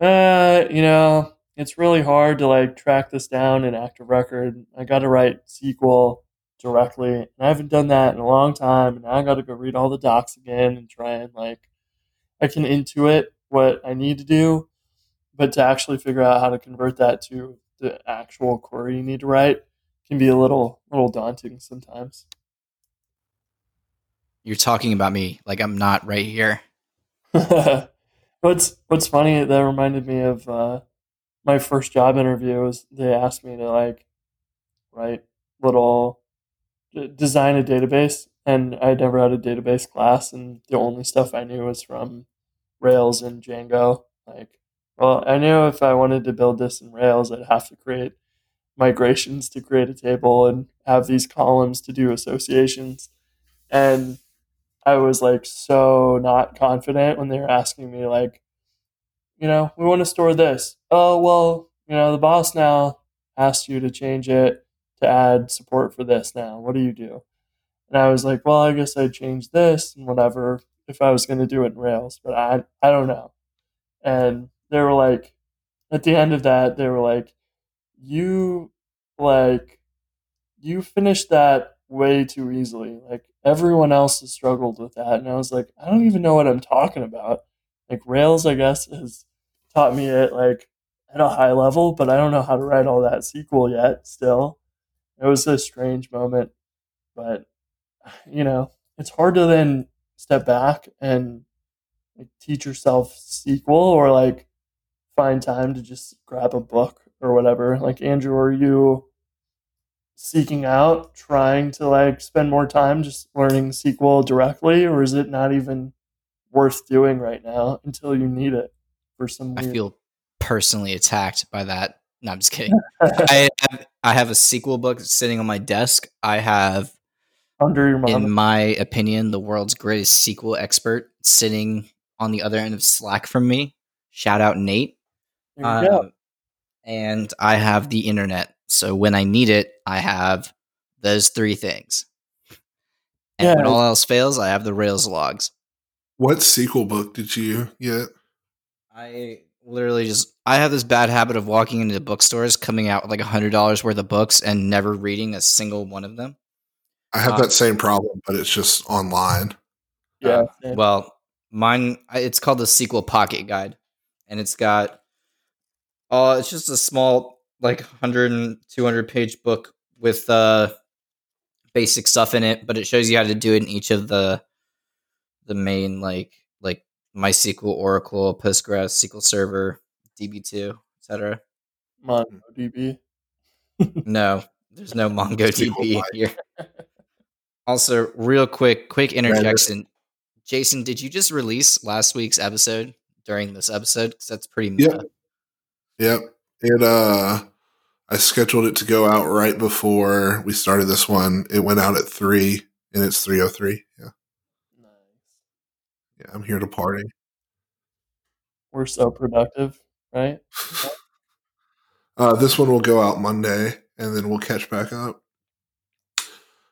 uh, you know, it's really hard to like track this down in active record. I got to write SQL directly, and I haven't done that in a long time. And now I got to go read all the docs again and try and like I can intuit what I need to do, but to actually figure out how to convert that to the actual query you need to write can be a little little daunting sometimes. You're talking about me like I'm not right here. what's what's funny that reminded me of uh, my first job interview was they asked me to like write little design a database and I never had a database class and the only stuff I knew was from Rails and Django. Like, well, I knew if I wanted to build this in Rails, I'd have to create migrations to create a table and have these columns to do associations. And I was like so not confident when they were asking me like, you know, we want to store this. Oh, well, you know, the boss now asked you to change it to add support for this now. What do you do? And I was like, well, I guess I'd change this and whatever if I was going to do it in Rails, but I, I don't know. And they were like, at the end of that, they were like, you, like, you finished that way too easily. Like, everyone else has struggled with that. And I was like, I don't even know what I'm talking about like Rails, I guess, has taught me it like at a high level, but I don't know how to write all that SQL yet. Still, it was a strange moment, but you know, it's hard to then step back and like, teach yourself SQL or like find time to just grab a book or whatever. Like Andrew, are you seeking out trying to like spend more time just learning SQL directly, or is it not even worth doing right now until you need it for some. Weird... I feel personally attacked by that. No, I'm just kidding. I have, I have a SQL book sitting on my desk. I have, under your mom. in my opinion, the world's greatest SQL expert sitting on the other end of Slack from me. Shout out Nate. Um, and I have the internet. So when I need it, I have those three things. And when all else fails, I have the Rails logs. What SQL book did you get? I literally just I have this bad habit of walking into bookstores, coming out with like a hundred dollars worth of books, and never reading a single one of them. I have Uh, that same problem, but it's just online. Yeah. Uh. Well, mine it's called the SQL pocket guide, and it's got uh it's just a small like 100 and 200 page book with uh basic stuff in it, but it shows you how to do it in each of the the main like like MySQL, Oracle, Postgres, SQL Server, DB2, etc. MongoDB. No, there's no MongoDB here. Also, real quick, quick interjection. Jason, did you just release last week's episode during this episode? Because that's pretty meta. Yep. It uh I scheduled it to go out right before we started this one. It went out at three and it's three oh three. Yeah. Nice. Yeah, I'm here to party. We're so productive, right? Uh, this one will go out Monday, and then we'll catch back up. Uh,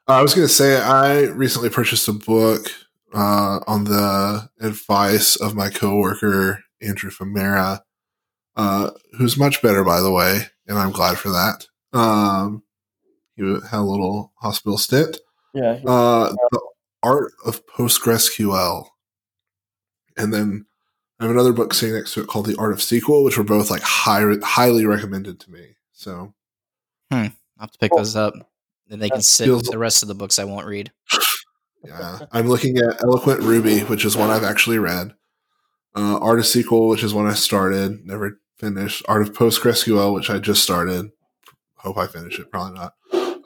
I was going to say I recently purchased a book uh, on the advice of my coworker Andrew Fomera, uh, who's much better, by the way, and I'm glad for that. Um, he had a little hospital stint. Yeah. Uh, the art of PostgreSQL, and then I have another book sitting next to it called The Art of SQL, which were both like high, highly recommended to me. So I'll have to pick Cool. those up. And they can sit feels- with the rest of the books I won't read. yeah, I'm looking at Eloquent Ruby, which is one I've actually read. Uh, Art of SQL, which is one I started, never finished. Art of PostgreSQL, which I just started. Hope I finish it. Probably not.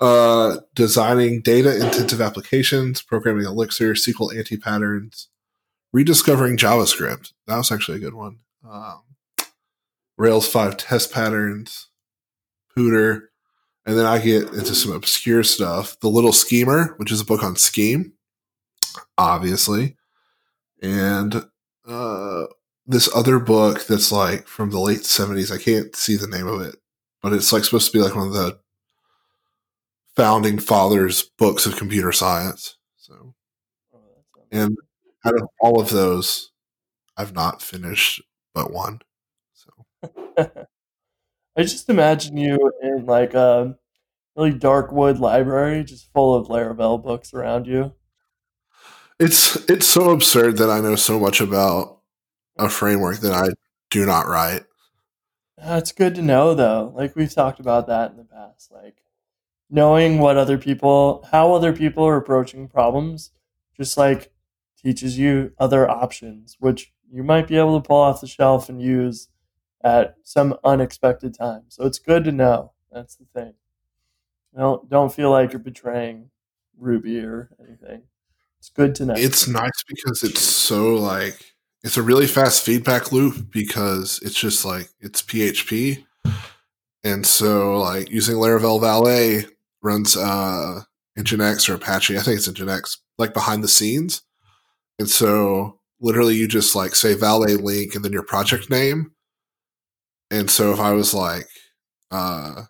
Uh, designing data intensive applications, programming Elixir, SQL anti patterns, rediscovering JavaScript. That was actually a good one. Um, Rails 5 test patterns, Pooter. And then I get into some obscure stuff. The Little Schemer, which is a book on Scheme, obviously. And uh, this other book that's like from the late 70s. I can't see the name of it, but it's like supposed to be like one of the founding fathers' books of computer science. So, oh, and out of all of those, I've not finished but one. So, I just imagine you in like a really dark wood library, just full of Laravel books around you. it's it's so absurd that I know so much about a framework that I do not write. Uh, That's good to know, though. Like we've talked about that in the past, like knowing what other people, how other people are approaching problems, just like teaches you other options, which you might be able to pull off the shelf and use at some unexpected time. So it's good to know. That's the thing. Don't don't feel like you're betraying Ruby or anything. It's good to know. It's nice because it's so like it's a really fast feedback loop because it's just like it's PHP. And so like using Laravel Valet runs uh Nginx or Apache. I think it's Nginx, like behind the scenes. And so literally you just like say Valet link and then your project name. And so if I was like uh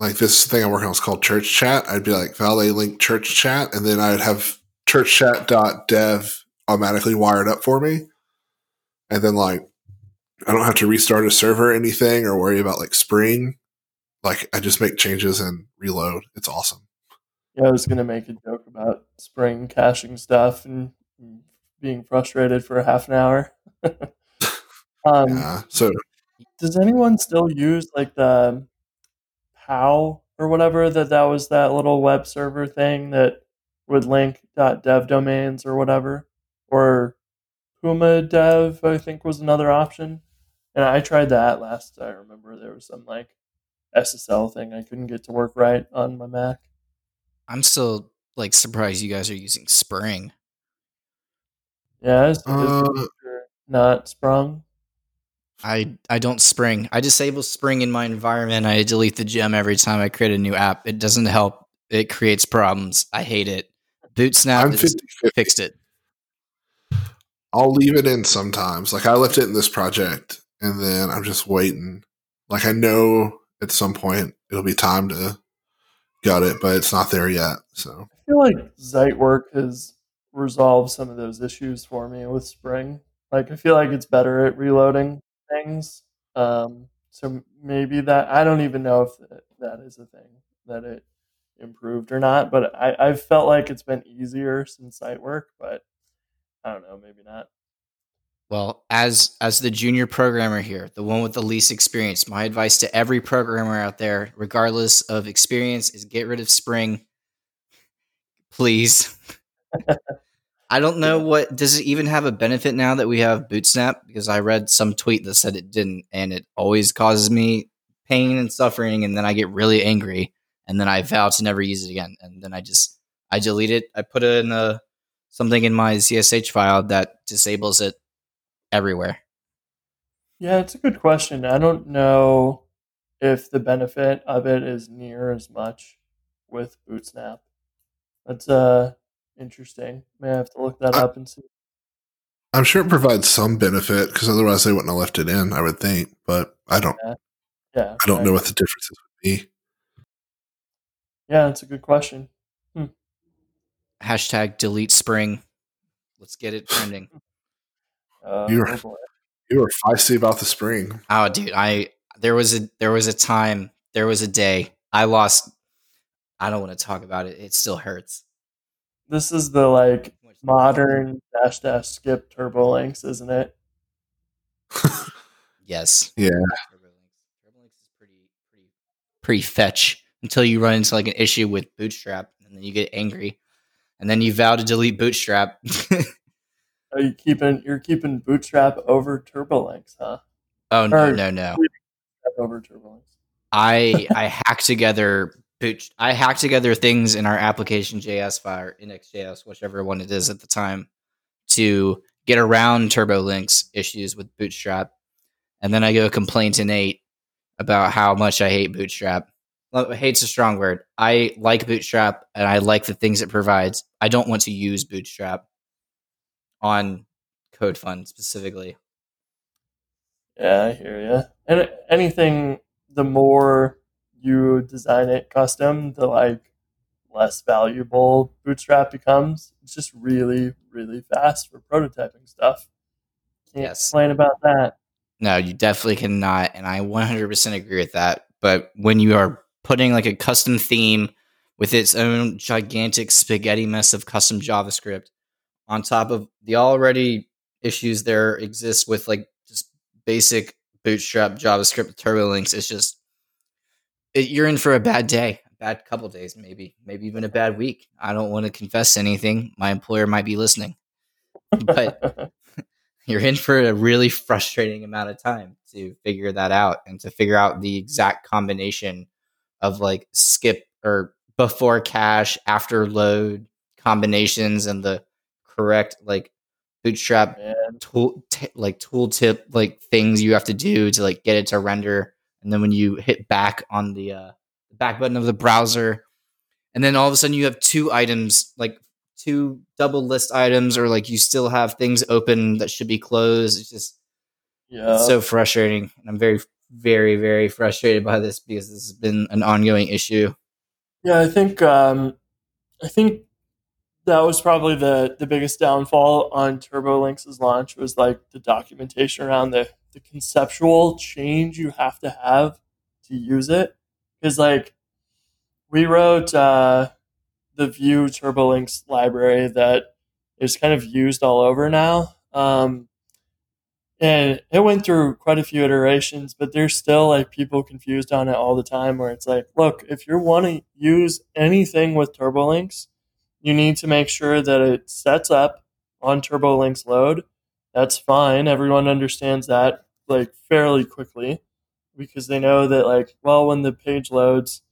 like this thing I'm working on is called ChurchChat, I'd be like Valet link ChurchChat, and then I'd have churchchat.dev automatically wired up for me. And then like I don't have to restart a server or anything or worry about like Spring. Like I just make changes and reload. It's awesome. Yeah, I was gonna make a joke about Spring caching stuff and being frustrated for a half an hour. um, Yeah. So Does anyone still use like the POW or whatever that that was that little web server thing that would link .dev domains or whatever, or Puma Dev I think was another option, and I tried that last. I remember there was some like SSL thing I couldn't get to work right on my Mac. I'm still like surprised you guys are using Spring. Yeah, is, is Uh, Reaper not sprung. I I don't Spring. I disable Spring in my environment. I delete the gem every time I create a new app. It doesn't help. It creates problems. I hate it. Bootsnap I'm has 50 50. fixed it. I'll leave it in sometimes. Like I left it in this project and then I'm just waiting. Like I know at some point it'll be time to got it, but it's not there yet. So I feel like Zeitwerk has resolved some of those issues for me with Spring. Like I feel like it's better at reloading things. Um, so maybe that I don't even know if that is a thing that it improved or not, but I, I've felt like it's been easier since Zeitwerk, but I don't know, maybe not. Well, as as the junior programmer here, the one with the least experience, my advice to every programmer out there, regardless of experience, is get rid of Spring. Please. I don't know what does it even have a benefit now that we have Bootsnap because I read some tweet that said it didn't and it always causes me pain and suffering and then I get really angry and then I vow to never use it again and then I just I delete it. I put it in a something in my ZSH file that disables it everywhere. Yeah, it's a good question. I don't know if the benefit of it is near as much with Bootsnap. That's uh interesting. May I have to look that I, up and see. I'm sure it provides some benefit because otherwise they wouldn't have left it in. I would think, but I don't. Yeah, yeah I don't right. know what the differences would be. Yeah, that's a good question. Hashtag delete spring. Let's get it trending. Uh, You're- oh. You were feisty about the spring. Oh, dude, I there was a there was a time, there was a day I lost. I don't want to talk about it. It still hurts. This is the like modern dash dash skip Turbolinks, isn't it? Yes. Yeah. TurboLinks. TurboLinks is pretty pretty pretty fetch until you run into like an issue with Bootstrap and then you get angry. And then you vow to delete Bootstrap. Are you keeping you're keeping Bootstrap over Turbolinks, huh? oh no, Or- no, no. Over Turbolinks. I I hack together boot I hack together things in our application JS file index.js, whichever one it is at the time, to get around TurboLinks issues with Bootstrap. And then I go complain to Nate about how much I hate Bootstrap. Hate's a strong word. I like Bootstrap and I like the things it provides. I don't want to use Bootstrap on Code CodeFund specifically. Yeah, I hear you. And anything, the more you design it custom, the like less valuable Bootstrap becomes. It's just really, really fast for prototyping stuff. Can't Yes. complain about that. No, you definitely cannot. And I 100% agree with that. But when you are putting like a custom theme with its own gigantic spaghetti mess of custom JavaScript on top of the already issues there exist with like just basic bootstrap JavaScript Turbolinks, it's just, it, you're in for a bad day, a bad couple days, maybe, maybe even a bad week. I don't want to confess anything. My employer might be listening. But you're in for a really frustrating amount of time to figure that out and to figure out the exact combination of like skip or before cache after load combinations and the correct like bootstrap Man, tool t- like tooltip like things you have to do to like get it to render. And then when you hit back on the uh back button of the browser and then all of a sudden you have two items like two double list items or like you still have things open that should be closed. It's just yeah. it's so frustrating. And i'm very very very frustrated by this because this has been an ongoing issue Yeah, I think um, I think that was probably the the biggest downfall on TurboLinks' launch was like the documentation around the the conceptual change you have to have to use it. Because like we wrote uh, the Vue TurboLinks library that is kind of used all over now. Um, and it went through quite a few iterations, but there's still like people confused on it all the time. Where it's like, look, if you want to use anything with TurboLinks, you need to make sure that it sets up on TurboLinks load. That's fine. Everyone understands that like fairly quickly because they know that like, well, when the page loads,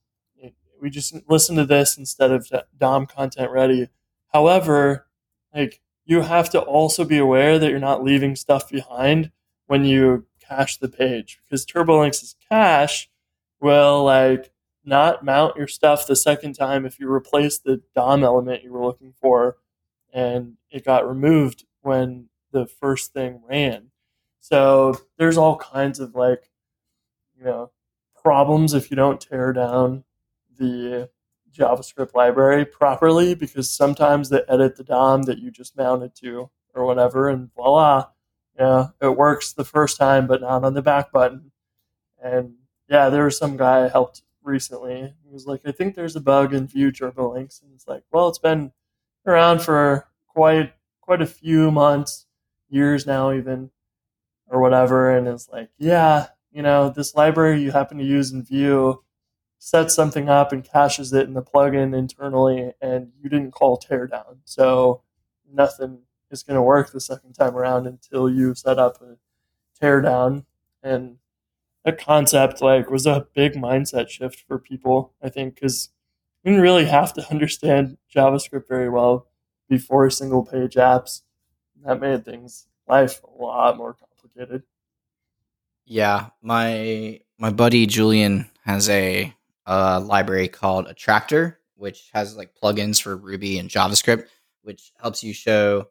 we just listen to this instead of DOM content ready. However, like you have to also be aware that you're not leaving stuff behind when you cache the page because TurboLinks' cache will like not mount your stuff the second time if you replace the DOM element you were looking for and it got removed when the first thing ran. So there's all kinds of like, you know, problems if you don't tear down the JavaScript library properly because sometimes they edit the DOM that you just mounted to or whatever, and voila, yeah, it works the first time, but not on the back button. And yeah, there was some guy I helped recently. He was like, I think there's a bug in Vue Turbolinks, and it's like, well, it's been around for quite quite a few months, years now, even or whatever. And it's like, yeah, you know, this library you happen to use in Vue sets something up and caches it in the plugin internally, and you didn't call teardown, so nothing is going to work the second time around until you set up a teardown. And that concept like was a big mindset shift for people, I think, because you didn't really have to understand JavaScript very well before single page apps. That made things life a lot more complicated. Yeah, my my buddy Julian has a, a library called Attractor, which has like plugins for Ruby and JavaScript, which helps you show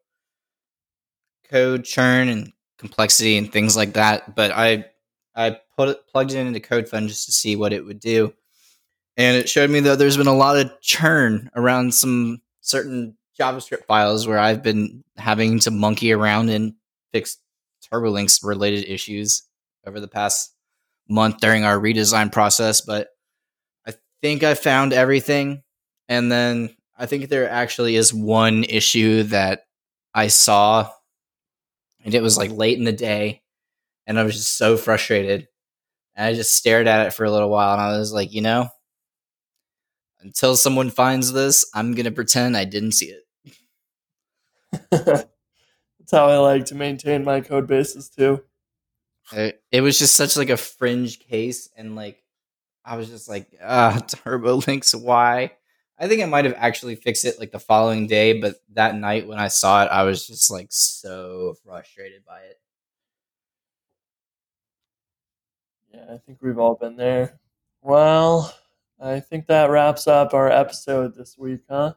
code churn and complexity and things like that. But I I put it plugged it into CodeFund just to see what it would do, and it showed me that there's been a lot of churn around some certain JavaScript files where I've been having to monkey around and fix Turbolinks related issues over the past month during our redesign process. But think I found everything, and then I think there actually is one issue that I saw and it was like late in the day and i was just so frustrated and i just stared at it for a little while and i was like you know until someone finds this i'm gonna pretend i didn't see it That's how I like to maintain my code bases too. it, it was just such like a fringe case and like i was just like ah turbo links why i think i might have actually fixed it like the following day but that night when i saw it i was just like so frustrated by it Yeah, I think we've all been there. Well, I think that wraps up our episode this week, huh?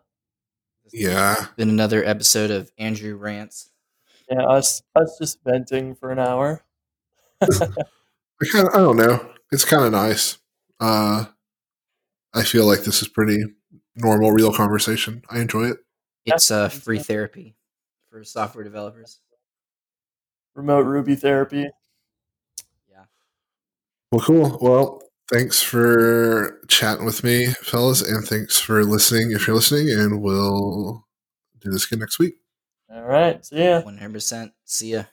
Yeah. been another episode of andrew rants Yeah, us us just venting for an hour. I kind of, I don't know. It's kind of nice. Uh, I feel like this is pretty normal, real conversation. I enjoy it. it's uh, free therapy for software developers Remote Ruby therapy. yeah Well, cool. Well, thanks for chatting with me, fellas, and thanks for listening if you're listening, and we'll do this again next week. All right. See ya. 100% see ya